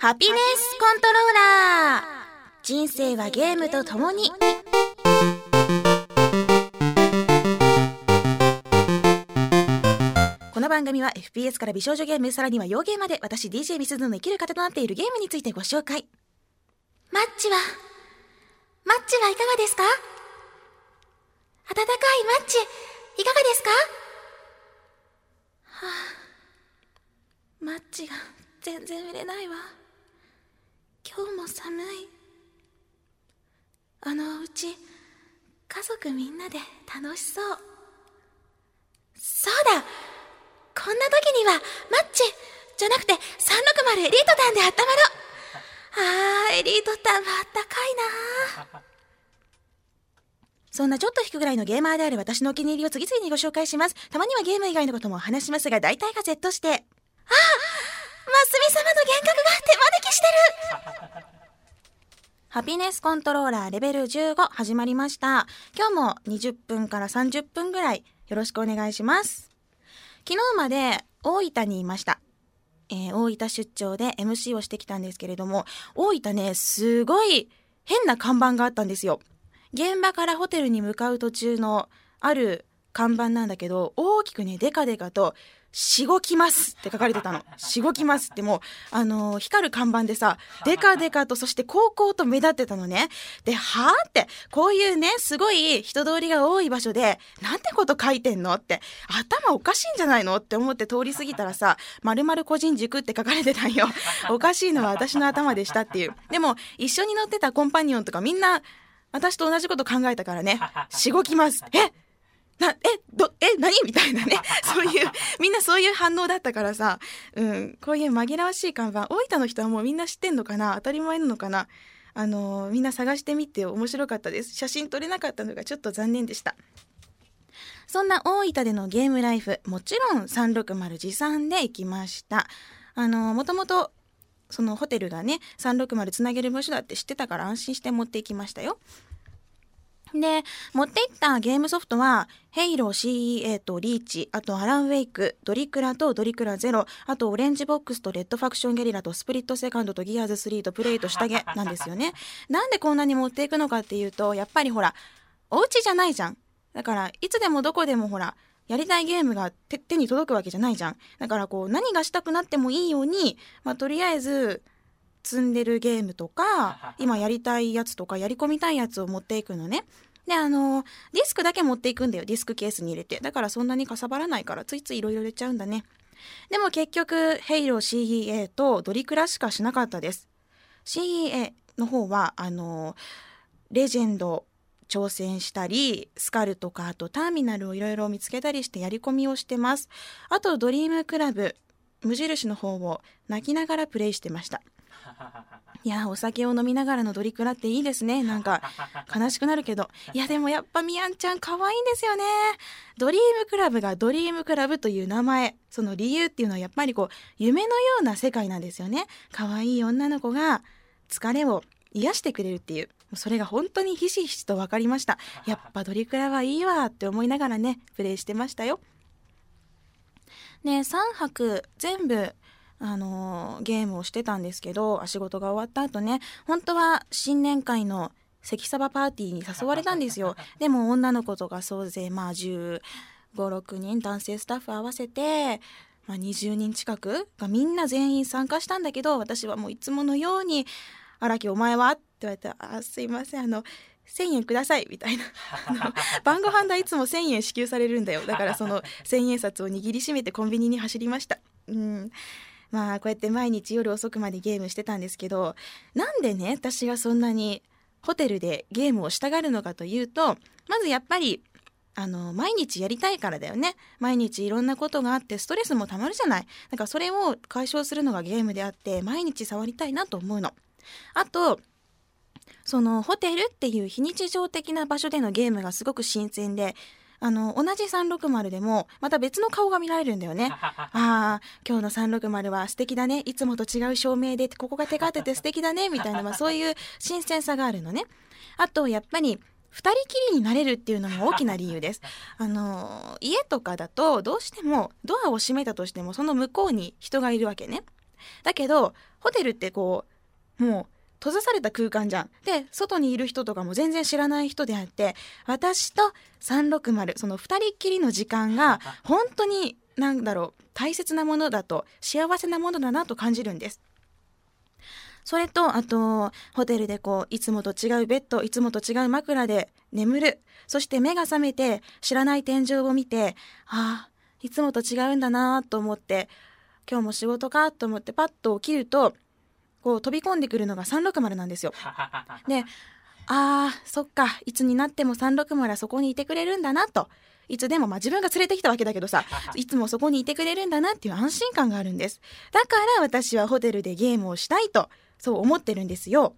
ハピネスコントローラー。人生はゲームと共に。この番組は FPS から美少女ゲームさらには洋ゲームまで私 DJ ミスズの生きる方となっているゲームについてご紹介。マッチは？マッチはいかがですか？温かいマッチいかがですか？はあマッチが全然売れないわ今日も寒い。あのお家家族みんなで楽しそう。そうだ。こんな時にはマッチじゃなくて360エリート弾で温まろ。うあーエリート弾はあったかいな。そんなちょっと引くぐらいのゲーマーである私のお気に入りを次々にご紹介します。たまにはゲーム以外のことも話しますが、大体が Z して。ああますみ様の幻覚が手招きしてるハピネスコントローラーレベル15始まりました。今日も20分から30分ぐらいよろしくお願いします。昨日まで大分にいました。えー大分出張で MC をしてきたんですけれども、大分ね、すごい変な看板があったんですよ。現場からホテルに向かう途中のある看板なんだけど大きくねデカデカと「しごきます」って書かれてたの「しごきます」ってもうあのー光る看板でさデカデカとそして高校と目立ってたのね。ではあってこういうねすごい人通りが多い場所でなんてこと書いてんのって頭おかしいんじゃないのって思って通り過ぎたらさ「まるまる個人塾」って書かれてたんよ。おかしいのは私の頭でしたっていう。でも一緒に乗ってたコンパニオンとかみんな私と同じこと考えたからね、しごきます。えな、え、ど、え、何？みたいなね。そういう、みんなそういう反応だったからさ、うん、こういう紛らわしい看板、大分の人はもうみんな知ってんのかな？当たり前なのかな？あのみんな探してみて面白かったです。写真撮れなかったのがちょっと残念でした。そんな大分でのゲームライフ、もちろん360持参で行きました。あのもともとそのホテルがね360つなげる場所だって知ってたから安心して持っていきましたよ。で持っていったゲームソフトは「 Halo CEA」と「 Reach」あと「 Alan Wake」「ドリクラ」と「ドリクラゼロ」あと「 Orange Box」と「レッドファクションゲリラ」と「スプリットセカンド」と「 Gears 3」と「プレイ」と「下着」なんですよね。なんでこんなに持っていくのかっていうとやっぱりほらお家じゃないじゃん。だからいつでもどこでもほらやりたいゲームが手手に届くわけじゃないじゃん。だからこう何がしたくなってもいいように、まあ、とりあえず積んでるゲームとか今やりたいやつとかやり込みたいやつを持っていくのね。であのディスクだけ持っていくんだよ。ディスクケースに入れて。だからそんなにかさばらないからついついいろいろ入れちゃうんだね。でも結局ヘイロー CEA とドリクラしかしなかったです。CEA の方はあのレジェンド挑戦したりスカルとかあとターミナルをいろいろ見つけたりしてやり込みをしてます。あとドリームクラブ無印の方を泣きながらプレイしてました いやお酒を飲みながらのドリクラっていいですね。なんか悲しくなるけど。いやでもやっぱみやんちゃん可愛いんですよね。ドリームクラブがドリームクラブという名前。その理由っていうのはやっぱりこう夢のような世界なんですよね。可愛い女の子が疲れを癒してくれるっていう。それが本当にひしひしと分かりました。やっぱドリクラはいいわって思いながらねプレイしてましたよ。ね3泊全部あのーゲームをしてたんですけど仕事が終わった後ね本当は新年会の関サバパーティーに誘われたんですよ でも女の子とか総勢まあ1 5 6人男性スタッフ合わせて、まあ、20人近くがみんな全員参加したんだけど私はもういつものように「荒木お前は?」って言われて「あすいませんあの1,000円ください」みたいな晩ご飯代いつも1,000円支給されるんだよだからその1,000円札を握りしめてコンビニに走りました。うんまあこうやって毎日夜遅くまでゲームしてたんですけどなんでね私がそんなにホテルでゲームをしたがるのかというとまずやっぱりあの毎日やりたいからだよね。毎日いろんなことがあってストレスもたまるじゃない。だからそれを解消するのがゲームであって毎日触りたいなと思うの。あとそのホテルっていう非日常的な場所でのゲームがすごく新鮮であの同じ360でもまた別の顔が見られるんだよね ああ今日の360は素敵だねいつもと違う照明でここがテカってて素敵だねみたいな、まあ、そういう新鮮さがあるのねあとやっぱり二人きりになれるっていうのも大きな理由です。あの家とかだとどうしてもドアを閉めたとしてもその向こうに人がいるわけね。だけどホテルってこうもう閉ざされた空間じゃん。で、外にいる人とかも全然知らない人であって、私と360、その2人っきりの時間が、本当に、なんだろう、大切なものだと、幸せなものだなと感じるんです。それと、あと、ホテルでこう、いつもと違うベッド、いつもと違う枕で眠る。そして目が覚めて、知らない天井を見て、ああ、いつもと違うんだなと思って、今日も仕事かと思ってパッと起きると、こう飛び込んでくるのが360なんですよ。で、あー、そっか、いつになっても360そこにいてくれるんだなと。いつでも、まあ自分が連れてきたわけだけどさ、いつもそこにいてくれるんだなっていう安心感があるんです。だから私はホテルでゲームをしたいと、そう思ってるんですよ。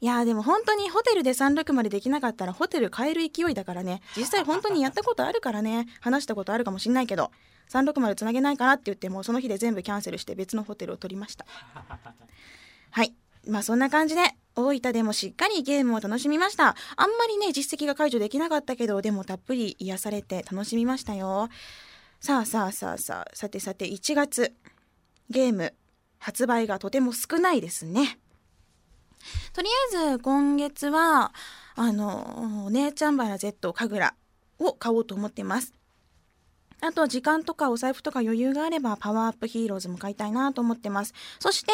いやでも本当にホテルで360できなかったらホテル変える勢いだからね実際本当にやったことあるからね話したことあるかもしんないけど360つなげないかなって言ってもその日で全部キャンセルして別のホテルを取りました。はい。まあそんな感じで大分でもしっかりゲームを楽しみました。あんまりね実績が解除できなかったけどでもたっぷり癒されて楽しみましたよ。さあさあさあさあさてさて1月ゲーム発売がとても少ないですね。とりあえず今月はあのお姉ちゃんバラ Z 神楽を買おうと思ってますあと時間とかお財布とか余裕があればパワーアップヒーローズも買いたいなと思ってます。そして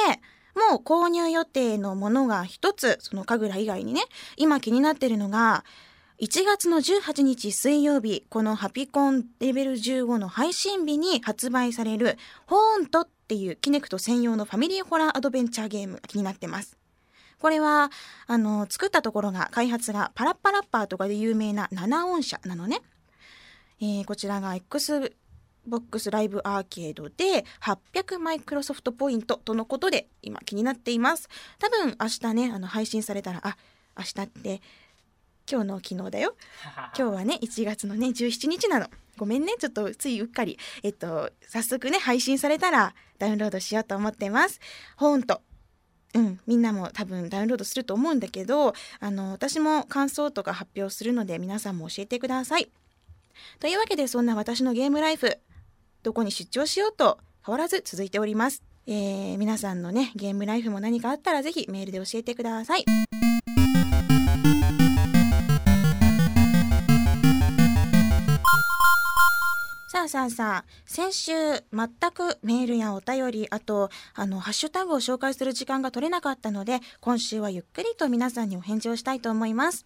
もう購入予定のものが一つ、その神楽以外にね、今気になってるのが、1月の18日水曜日、このハピコンレベル15の配信日に発売される、ホーントっていうキネクト専用のファミリーホラーアドベンチャーゲームが気になってます。これは、あの、作ったところが、開発がパラッパラッパーとかで有名な7音社なのね。えー、こちらが XBOX ライブアーケードで800マイクロソフトポイントとのことで今気になっています。多分明日ね、あの配信されたら、あ、明日って今日の昨日だよ。今日はね、1月のね、17日なの。ごめんね、ちょっとついうっかり。えっと、早速ね、配信されたらダウンロードしようと思ってます。ほんと。うん、みんなも多分ダウンロードすると思うんだけど、あの、私も感想とか発表するので皆さんも教えてください。というわけでそんな私のゲームライフどこに出張しようと変わらず続いております、えー、皆さんのねゲームライフも何かあったらぜひメールで教えてくださいさあさあさあ、先週全くメールやお便り、あと、あの、ハッシュタグを紹介する時間が取れなかったので、今週はゆっくりと皆さんにお返事をしたいと思います。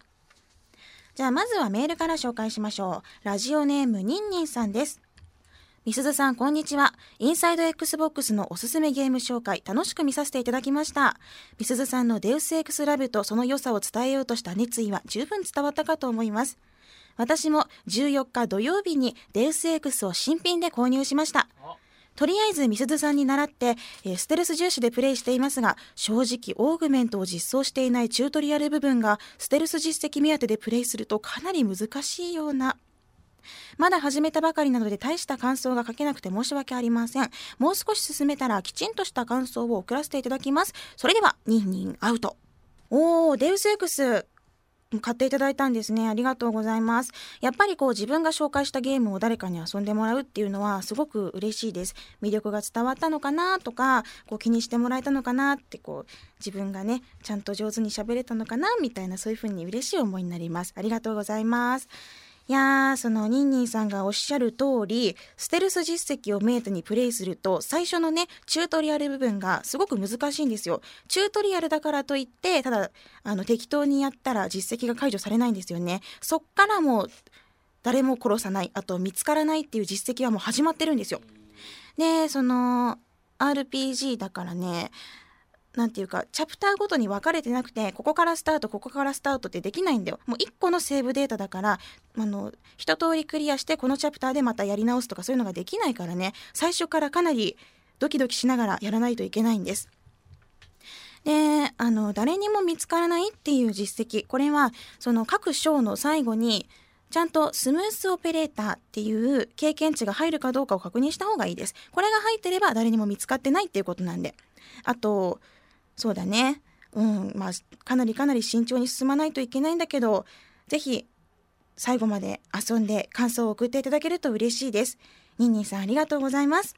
じゃあまずはメールから紹介しましょう。ラジオネームニンニンさんです。みすずさん、こんにちは。インサイド XBOX のおすすめゲーム紹介、楽しく見させていただきました。みすずさんのデウス X ラブとその良さを伝えようとした熱意は十分伝わったかと思います。私も14日土曜日にデウス X を新品で購入しました。とりあえずみすずさんに習って、えー、ステルス重視でプレイしていますが正直オーグメントを実装していないチュートリアル部分がステルス実績目当てでプレイするとかなり難しいようなまだ始めたばかりなので大した感想が書けなくて申し訳ありません。もう少し進めたらきちんとした感想を送らせていただきます。それでは、ニンニンアウト。おー、デウス X 買っていただいたんですね。ありがとうございます。やっぱりこう自分が紹介したゲームを誰かに遊んでもらうっていうのはすごく嬉しいです。魅力が伝わったのかなとか、こう気にしてもらえたのかなってこう自分がね、ちゃんと上手に喋れたのかなみたいなそういうふうに嬉しい思いになります。ありがとうございます。いやー、そのニンニンさんがおっしゃる通り、ステルス実績をメイトにプレイすると、最初のね、チュートリアル部分がすごく難しいんですよ。チュートリアルだからといって、ただ、あの、適当にやったら実績が解除されないんですよね。そっからもう、誰も殺さない、あと見つからないっていう実績はもう始まってるんですよ。で、その、RPG だからね、なんていうかチャプターごとに分かれてなくてここからスタートここからスタートってできないんだよもう1個のセーブデータだからあの一通りクリアしてこのチャプターでまたやり直すとかそういうのができないからね最初からかなりドキドキしながらやらないといけないんです。であの誰にも見つからないっていう実績これはその各章の最後にちゃんとスムースオペレーターっていう経験値が入るかどうかを確認した方がいいです。これが入ってれば誰にも見つかってないっていうことなんで。あとそうだね。うん、まあ、かなりかなり慎重に進まないといけないんだけど、ぜひ、最後まで遊んで感想を送っていただけると嬉しいです。ニンニンさんありがとうございます。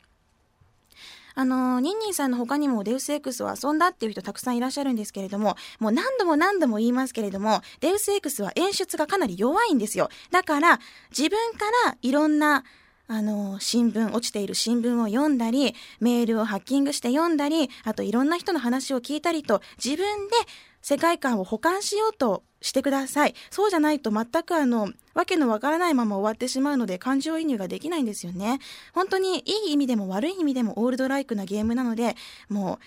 あのニンニンさんの他にもデウス X を遊んだっていう人たくさんいらっしゃるんですけれどももう何度も何度も言いますけれどもデウス X は演出がかなり弱いんですよだから自分からいろんなあの、新聞、落ちている新聞を読んだり、メールをハッキングして読んだり、あといろんな人の話を聞いたりと、自分で世界観を保管しようとしてください。そうじゃないと全くあの、わけのわからないまま終わってしまうので感情移入ができないんですよね。本当にいい意味でも悪い意味でもオールドライクなゲームなので、もう、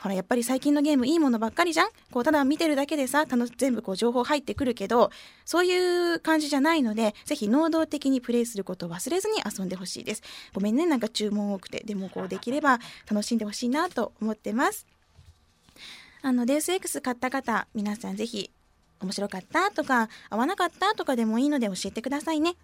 ほらやっぱり最近のゲームいいものばっかりじゃん？こうただ見てるだけでさ全部こう情報入ってくるけどそういう感じじゃないのでぜひ能動的にプレイすることを忘れずに遊んでほしいです。ごめんねなんか注文多くて。でもこうできれば楽しんでほしいなと思ってます。あのデウス X 買った方皆さんぜひ面白かったとか合わなかったとかでもいいので教えてくださいね。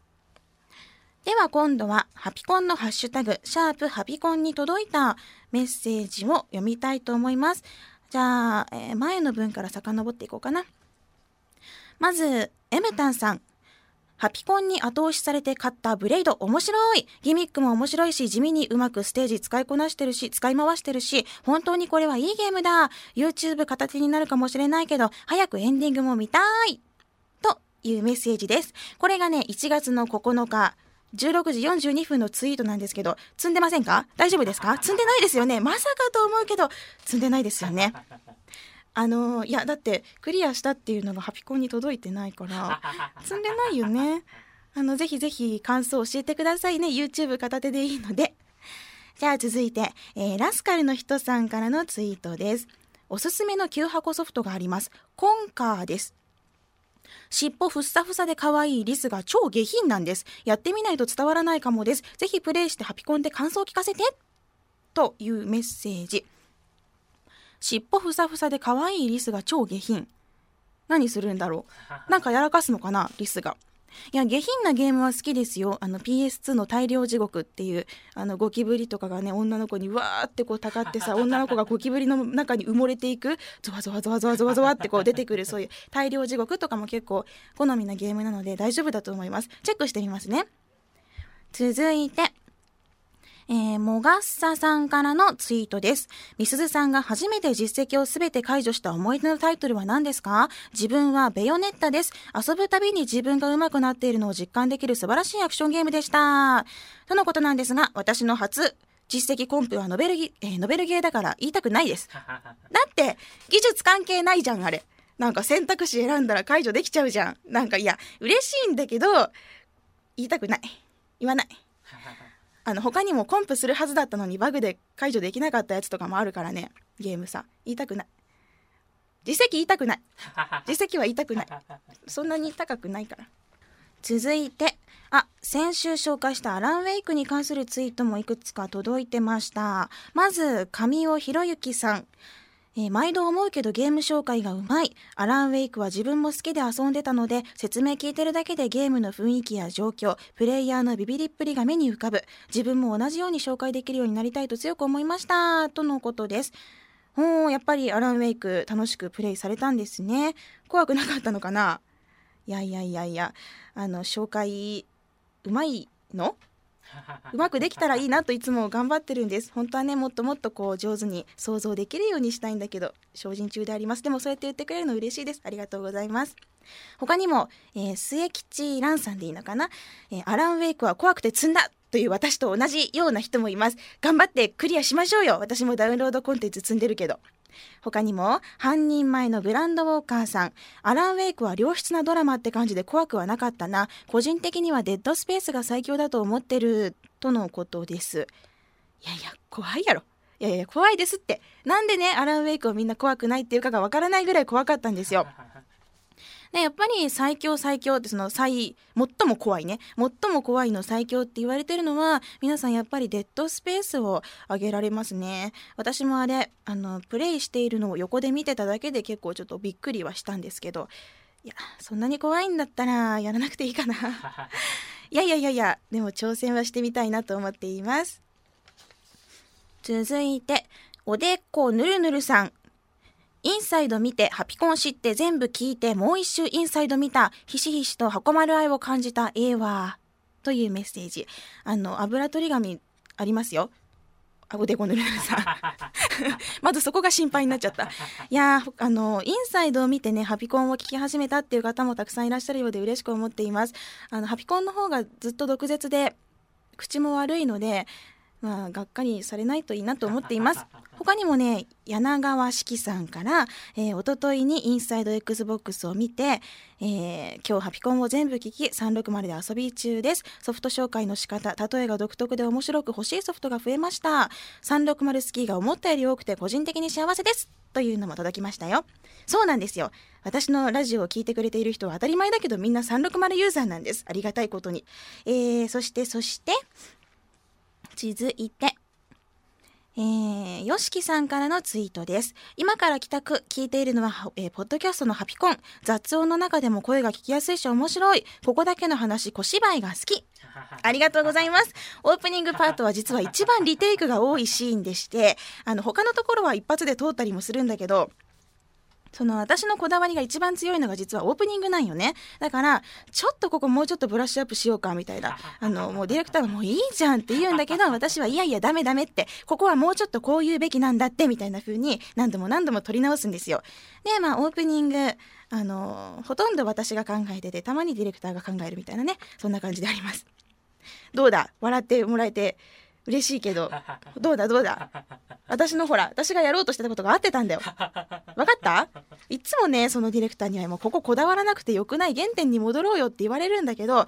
では今度はハピコンのハッシュタグ、シャープハピコンに届いたメッセージを読みたいと思います。じゃあ、えー、前の文から遡っていこうかな。まず、エムタンさん。ハピコンに後押しされて買ったブレイド面白いギミックも面白いし地味にうまくステージ使いこなしてるし使い回してるし本当にこれはいいゲームだ YouTube 片手になるかもしれないけど早くエンディングも見たいというメッセージですこれがね1月の9日16時42分のツイートなんですけど、積んでませんか？大丈夫ですか？積んでないですよね。まさかと思うけど、積んでないですよね。あのいやだってクリアしたっていうのがハピコンに届いてないから積んでないよね。あのぜひぜひ感想教えてくださいね。YouTube 片手でいいので。じゃあ続いて、えー、ラスカルの人さんからのツイートです。おすすめの旧箱ソフトがあります。コンカーです。尻尾ふっさふさで可愛いリスが超下品なんです。やってみないと伝わらないかもです。ぜひプレイしてハピコンで感想を聞かせて。というメッセージ。尻尾ふさふさで可愛いリスが超下品。何するんだろう。なんかやらかすのかな、リスが。いや下品なゲームは好きですよ。あの PS2 の大量地獄っていうあのゴキブリとかがね女の子にわーってこうたかってさ 女の子がゴキブリの中に埋もれていくゾワゾワゾワゾワゾワゾワってこう出てくるそういう大量地獄とかも結構好みなゲームなので大丈夫だと思います。チェックしてみますね。続いてえー、もがっささんからのツイートです。みすずさんが初めて実績をすべて解除した思い出のタイトルは何ですか？自分はベヨネッタです。遊ぶたびに自分が上手くなっているのを実感できる素晴らしいアクションゲームでした。とのことなんですが、私の初、実績コンプはノベルギ、えー、ノベルゲーだから言いたくないです。だって、技術関係ないじゃん、あれ。なんか選択肢選んだら解除できちゃうじゃん。なんかいや、嬉しいんだけど、言いたくない。言わない。あの他にもコンプするはずだったのにバグで解除できなかったやつとかもあるからね。ゲームさ。言いたくない。実績言いたくない。実績は言いたくない。そんなに高くないから。続いてあ先週紹介したアラン・ウェイクに関するツイートもいくつか届いてました。まず神尾博之さんえー、毎度思うけどゲーム紹介がうまい。アラン・ウェイクは自分も好きで遊んでたので、説明聞いてるだけでゲームの雰囲気や状況、プレイヤーのビビりっぷりが目に浮かぶ。自分も同じように紹介できるようになりたいと強く思いました。とのことです。ほう、やっぱりアラン・ウェイク楽しくプレイされたんですね。怖くなかったのかな？いやいやいやいや、あの、紹介、うまいの？うまくできたらいいなといつも頑張ってるんです。本当はねもっともっとこう上手に想像できるようにしたいんだけど精進中であります。でもそうやって言ってくれるの嬉しいです。ありがとうございます。他にも、えー、末吉蘭さんでいいのかな、えー、アラン・ウェイクは怖くて積んだという私と同じような人もいます。頑張ってクリアしましょうよ。私もダウンロードコンテンツ積んでるけど。他にも半人前のブランドウォーカーさん。アラン・ウェイクは良質なドラマって感じで怖くはなかったな。個人的にはデッドスペースが最強だと思ってるとのことです。いやいや怖いやろ。いやいや怖いですって。なんでねアラン・ウェイクをみんな怖くないっていうかがわからないぐらい怖かったんですよ。でやっぱり最強最強ってその最最も怖いね。最も怖いの最強って言われてるのは皆さんやっぱりデッドスペースを挙げられますね。私もあれあのプレイしているのを横で見てただけで結構ちょっとびっくりはしたんですけど。いやそんなに怖いんだったらやらなくていいかな。いやいやいやいやでも挑戦はしてみたいなと思っています。続いておでこぬるぬるさんインサイド見て、ハピコン知って全部聞いて、もう一周インサイド見た、ひしひしと箱丸愛を感じたええわ。というメッセージ。あの、油取り紙ありますよ。あおでこ濡れるさ まずそこが心配になっちゃったいやーあのインサイドを見てねハピコンを聞き始めたっていう方もたくさんいらっしゃるようで嬉しく思っていますあのハピコンの方がずっと毒舌で口も悪いのでまあ、がっかりされないといいなと思っています。他にもね、柳川四季さんから、えー、おとといにインサイド XBOX を見て、えー今日ハピコンを全部聞き、360で遊び中です。ソフト紹介の仕方、例えが独特で面白く欲しいソフトが増えました。360スキーが思ったより多くて個人的に幸せです。というのも届きましたよ。そうなんですよ。私のラジオを聞いてくれている人は当たり前だけどみんな360ユーザーなんです。ありがたいことに。えー、そしてそして、続いて、えー、よしきさんからのツイートです。今から帰宅、聞いているのは、えーポッドキャストのハピコン。雑音の中でも声が聞きやすいし面白い。ここだけの話、小芝居が好き。ありがとうございます。オープニングパートは実は一番リテイクが多いシーンでして、あの、他のところは一発で通ったりもするんだけど、その私のこだわりが一番強いのが実はオープニングなんよね。だから、ちょっとここもうちょっとブラッシュアップしようかみたいな。あの、もうディレクターがもういいじゃんって言うんだけど、私はいやいやダメダメって、ここはもうちょっとこう言うべきなんだってみたいな風に何度も何度も撮り直すんですよ。で、まあオープニング、あの、ほとんど私が考えてて、たまにディレクターが考えるみたいなね、そんな感じであります。どうだ？笑ってもらえて嬉しいけど、どうだどうだ？私のほら、私がやろうとしてたことが合ってたんだよ。わかった？いつもね、そのディレクターにはもうこここだわらなくてよくない原点に戻ろうよって言われるんだけど、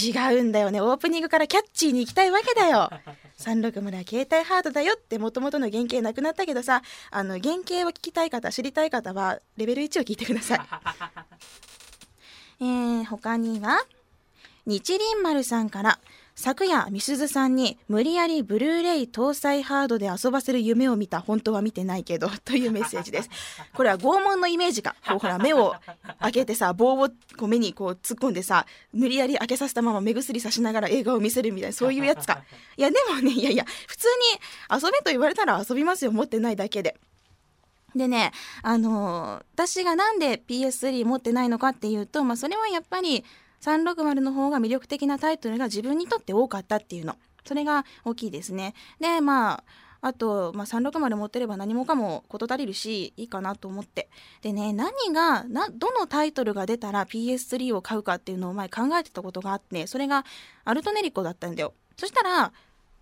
違うんだよね。オープニングからキャッチーに行きたいわけだよ。360は携帯ハードだよって元々の原型なくなったけどさ、あの、原型を聞きたい方、知りたい方は、レベル1を聞いてください。えー、他には、日輪丸さんから、昨夜、みすずさんに無理やりブルーレイ搭載ハードで遊ばせる夢を見た、本当は見てないけど、というメッセージです。これは拷問のイメージか。こうほら、目を開けてさ、棒をこう目にこう突っ込んでさ、無理やり開けさせたまま目薬さしながら映画を見せるみたいな、そういうやつか。いや、でもね、いやいや、普通に遊べと言われたら遊びますよ、持ってないだけで。でね、あのー私がなんで PS3 持ってないのかっていうと、まあ、それはやっぱり360の方が魅力的なタイトルが自分にとって多かったっていうの。それが大きいですね。で、まあ、あと、まあ、360持ってれば何もかも事足りるし、いいかなと思って。でね、何が、な、どのタイトルが出たら PS3 を買うかっていうのを前考えてたことがあって、それがアルトネリコだったんだよ。そしたら、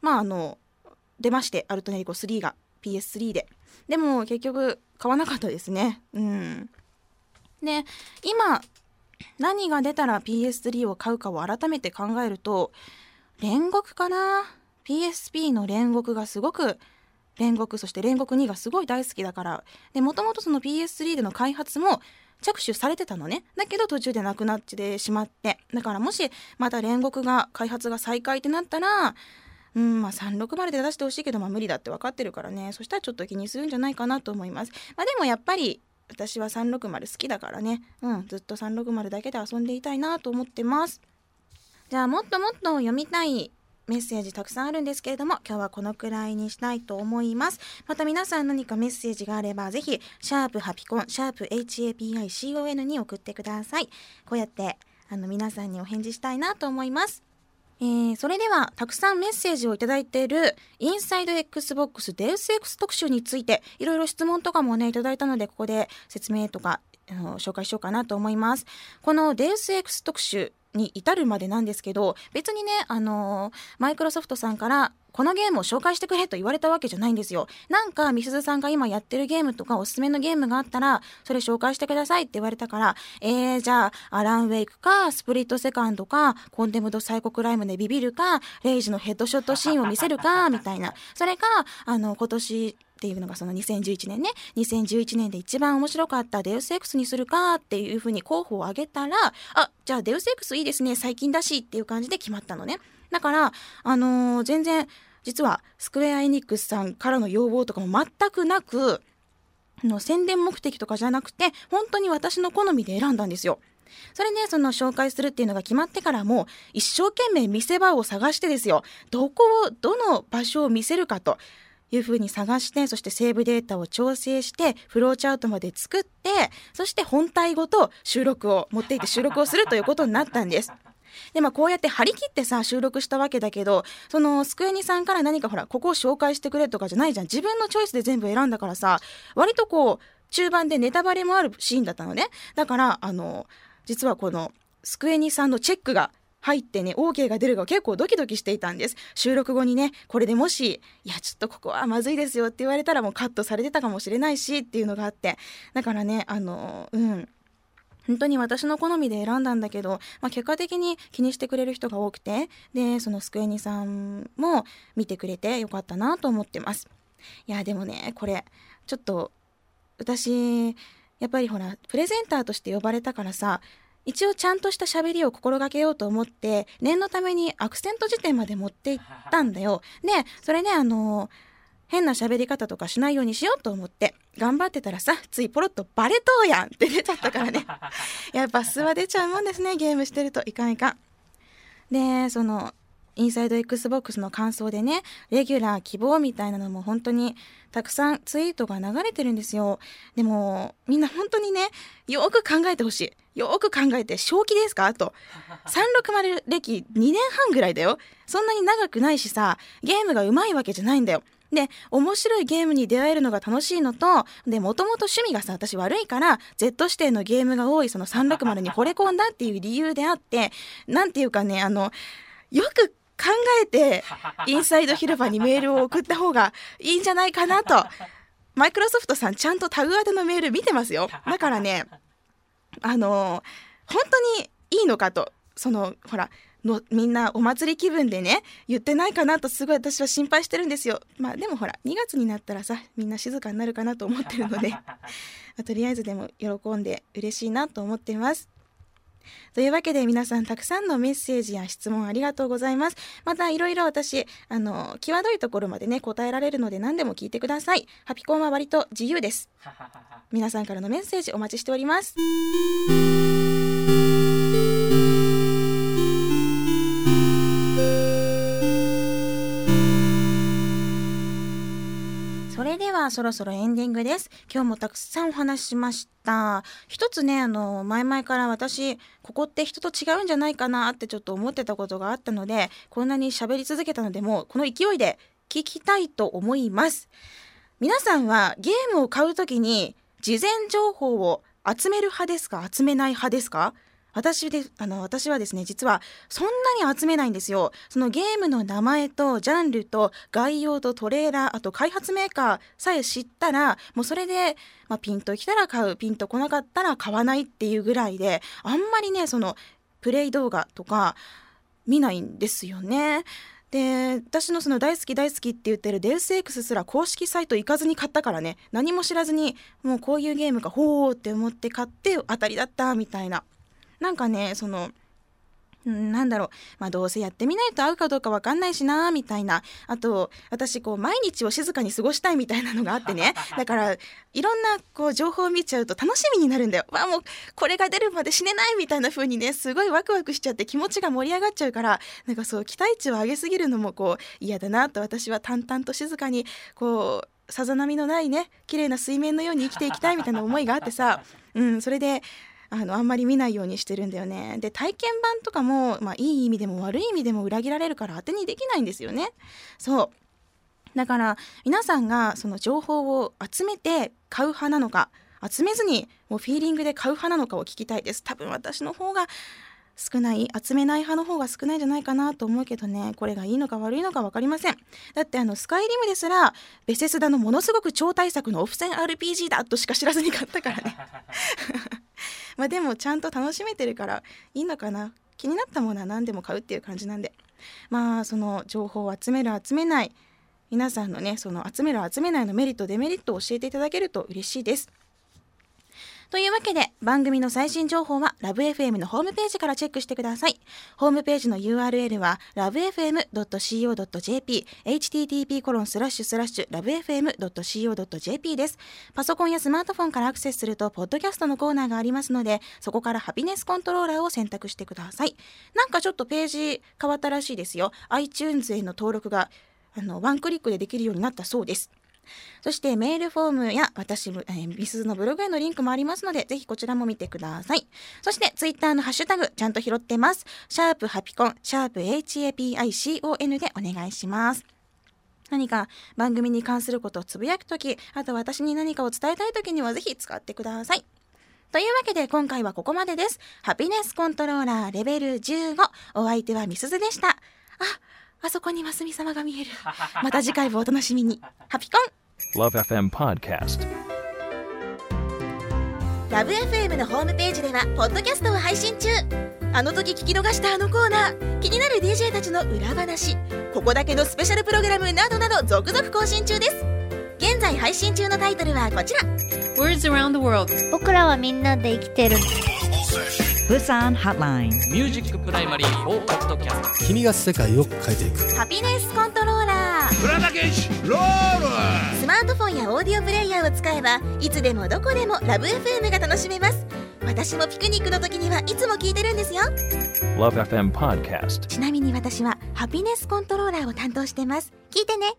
まあ、あの、出まして、アルトネリコ3が PS3 で。でも結局買わなかったですね。うん。で、今、何が出たら PS3 を買うかを改めて考えると、煉獄かな ?PSP の煉獄がすごく、煉獄、そして煉獄2がすごい大好きだから。で、もともとその PS3 での開発も着手されてたのね。だけど途中でなくなってしまって。だからもしまた煉獄が、開発が再開ってなったら、うん、まあ360で出してほしいけど、まあ無理だって分かってるからね。そしたらちょっと気にするんじゃないかなと思います。まあでもやっぱり、私は360好きだからね。うん、ずっと360だけで遊んでいたいなと思ってます。じゃあもっともっと読みたいメッセージたくさんあるんですけれども、今日はこのくらいにしたいと思います。また皆さん何かメッセージがあれば、ぜひ、シャープハピコン、シャープ HAPICON に送ってください。こうやって、あの、皆さんにお返事したいなと思います。えー、それでは、たくさんメッセージをいただいている、インサイド XBOX デウス X 特集について、いろいろ質問とかもね、いただいたので、ここで説明とか、紹介しようかなと思います。このデウス X 特集に至るまでなんですけど、別にね、あのマイクロソフトさんから、このゲームを紹介してくれと言われたわけじゃないんですよ。なんか、みすずさんが今やってるゲームとかおすすめのゲームがあったら、それ紹介してくださいって言われたから、えー、じゃあ、アランウェイクか、スプリットセカンドか、コンデムドサイコクライムでビビるか、レイジのヘッドショットシーンを見せるか、みたいな。それか、あの、今年、っていうのがその2011年ね2011年で一番面白かったデウス X にするかっていうふうに候補を挙げたらあじゃあデウス X いいですね最近だしっていう感じで決まったのねだからあのー全然実はスクエア・エニックスさんからの要望とかも全くなくの宣伝目的とかじゃなくて本当に私の好みで選んだんですよそれね、その紹介するっていうのが決まってからも、一生懸命見せ場を探してですよ。どこを、どの場所を見せるかと。いうふうに探して、そしてセーブデータを調整して、フローチャートまで作って、そして本体ごと収録を持っていって収録をするということになったんです。でまあこうやって張り切ってさ収録したわけだけどそのスクエニさんから何かほらここを紹介してくれとかじゃないじゃん自分のチョイスで全部選んだからさ割とこう中盤でネタバレもあるシーンだったのねだからあの実はこのスクエニさんのチェックが入ってね OK が出るか結構ドキドキしていたんです。収録後にねこれでもしいやちょっとここはまずいですよって言われたらもうカットされてたかもしれないしっていうのがあって。だからねあのうん。本当に私の好みで選んだんだけど、まあ、結果的に気にしてくれる人が多くてでそのスクエニさんも見てくれてよかったなと思ってます。いやでもねこれちょっと私やっぱりほらプレゼンターとして呼ばれたからさ一応ちゃんとした喋りを心がけようと思って念のためにアクセント辞典まで持っていったんだよ。でそれねあの変な喋り方とかしないようにしようと思って頑張ってたらさついポロッとバレとうやんって出ちゃったからね やっぱ素は出ちゃうもんですねゲームしてるといかんいかん。でそのインサイド XBOX の感想でねレギュラー希望みたいなのも本当にたくさんツイートが流れてるんですよ。でもみんな本当にねよく考えてほしい。よく考えて正気ですか？と。360歴2年半ぐらいだよ。そんなに長くないしさゲームがうまいわけじゃないんだよ。で面白いゲームに出会えるのが楽しいのとでもともと趣味がさ私悪いから Z 指定のゲームが多いその360に惚れ込んだっていう理由であってなんていうかねあのよく考えてインサイド広場にメールを送った方がいいんじゃないかなと。マイクロソフトさんちゃんとタグ当てのメール見てますよ。だからねあの本当にいいのかと。そのほらのみんなお祭り気分でね言ってないかなとすごい私は心配してるんですよ。まあでもほら2月になったらさみんな静かになるかなと思ってるので、まあ、とりあえずでも喜んで嬉しいなと思ってますというわけで皆さんたくさんのメッセージや質問ありがとうございます。またいろいろ私、あの、際どいところまでね、答えられるので何でも聞いてください。ハピコンは割と自由です。皆さんからのメッセージお待ちしております。そろそろエンディングです。今日もたくさんお話ししました。一つねあの前々から私ここって人と違うんじゃないかなってちょっと思ってたことがあったのでこんなに喋り続けたのでもうこの勢いで聞きたいと思います。皆さんはゲームを買う時に事前情報を集める派ですか？集めない派ですか？私であの私はですね実はそんなに集めないんですよ。そのゲームの名前とジャンルと概要とトレーラーあと開発メーカーさえ知ったらもうそれで、まあ、ピンときたら買うピンとこなかったら買わないっていうぐらいであんまりねそのプレイ動画とか見ないんですよね。で私のその大好き大好きって言ってるデウス X すら公式サイト行かずに買ったからね。何も知らずにもうこういうゲームかほーって思って買って当たりだったみたいな。なんかねそのなんだろう、まあ、どうせやってみないと合うかどうか分かんないしなみたいな。あと私こう毎日を静かに過ごしたいみたいなのがあってね。だからいろんなこう情報を見ちゃうと楽しみになるんだよ。わあもうこれが出るまで死ねないみたいな風にねすごいワクワクしちゃって気持ちが盛り上がっちゃうからなんかそう期待値を上げすぎるのもこう嫌だなと。私は淡々と静かにこうさざ波のないね綺麗な水面のように生きていきたいみたいな思いがあってさ、うん、それであのあんまり見ないようにしてるんだよね。で体験版とかも、まあ、いい意味でも悪い意味でも裏切られるから当てにできないんですよね。そう。だから皆さんがその情報を集めて買う派なのか集めずにもうフィーリングで買う派なのかを聞きたいです。多分私の方が少ない集めない派の方が少ないんじゃないかなと思うけどね。これがいいのか悪いのか分かりません。だってあのスカイリムですらベセスダのものすごく超大作のオフセン RPG だとしか知らずに買ったからね。まあでもちゃんと楽しめてるからいいのかな。気になったものは何でも買うっていう感じなんで。まあその情報を集める集めない。皆さんのねその集める集めないのメリットデメリットを教えていただけると嬉しいです。というわけで番組の最新情報はラブ f m のホームページからチェックしてください。ホームページの URL は lovefm.co.jp http コロンスラッシュスラッシュ lovefm.co.jp です。パソコンやスマートフォンからアクセスするとポッドキャストのコーナーがありますのでそこからハピネスコントローラーを選択してください。なんかちょっとページ変わったらしいですよ。iTunes への登録があのワンクリックでできるようになったそうです。そしてメールフォームや私、えー、ビスのブログへのリンクもありますので、ぜひこちらも見てください。そしてツイッターのハッシュタグ、ちゃんと拾ってます。シャープハピコン、シャープ HAPICON でお願いします。何か番組に関することをつぶやくとき、あと私に何かを伝えたいときにはぜひ使ってください。というわけで今回はここまでです。ハピネスコントローラーレベル15。お相手はみすずでした。あ、あそこにますみ様が見える。また次回もお楽しみに。ハピコン Love FM Podcast. ラブ f m のホームページではポッドキャストを配信中あの時聞き逃したあのコーナー気になる DJ たちの裏話ここだけのスペシャルプログラムなどなど続々更新中です現在配信中のタイトルはこちら Words around the world. 僕らはみんなで生きてる Busan Hotline. Music Primary 4ポッドキャスト君が世界を変えていく。 Happiness Controller 倉田健志ロール。スマートフォンやオーディオプレイヤーを使えばいつでもどこでもラブ f m が楽しめます。私もピクニックの時にはいつも聞いてるんですよ。Love FM Podcast. ちなみに私は Happiness Controller を担当してます。聞いてね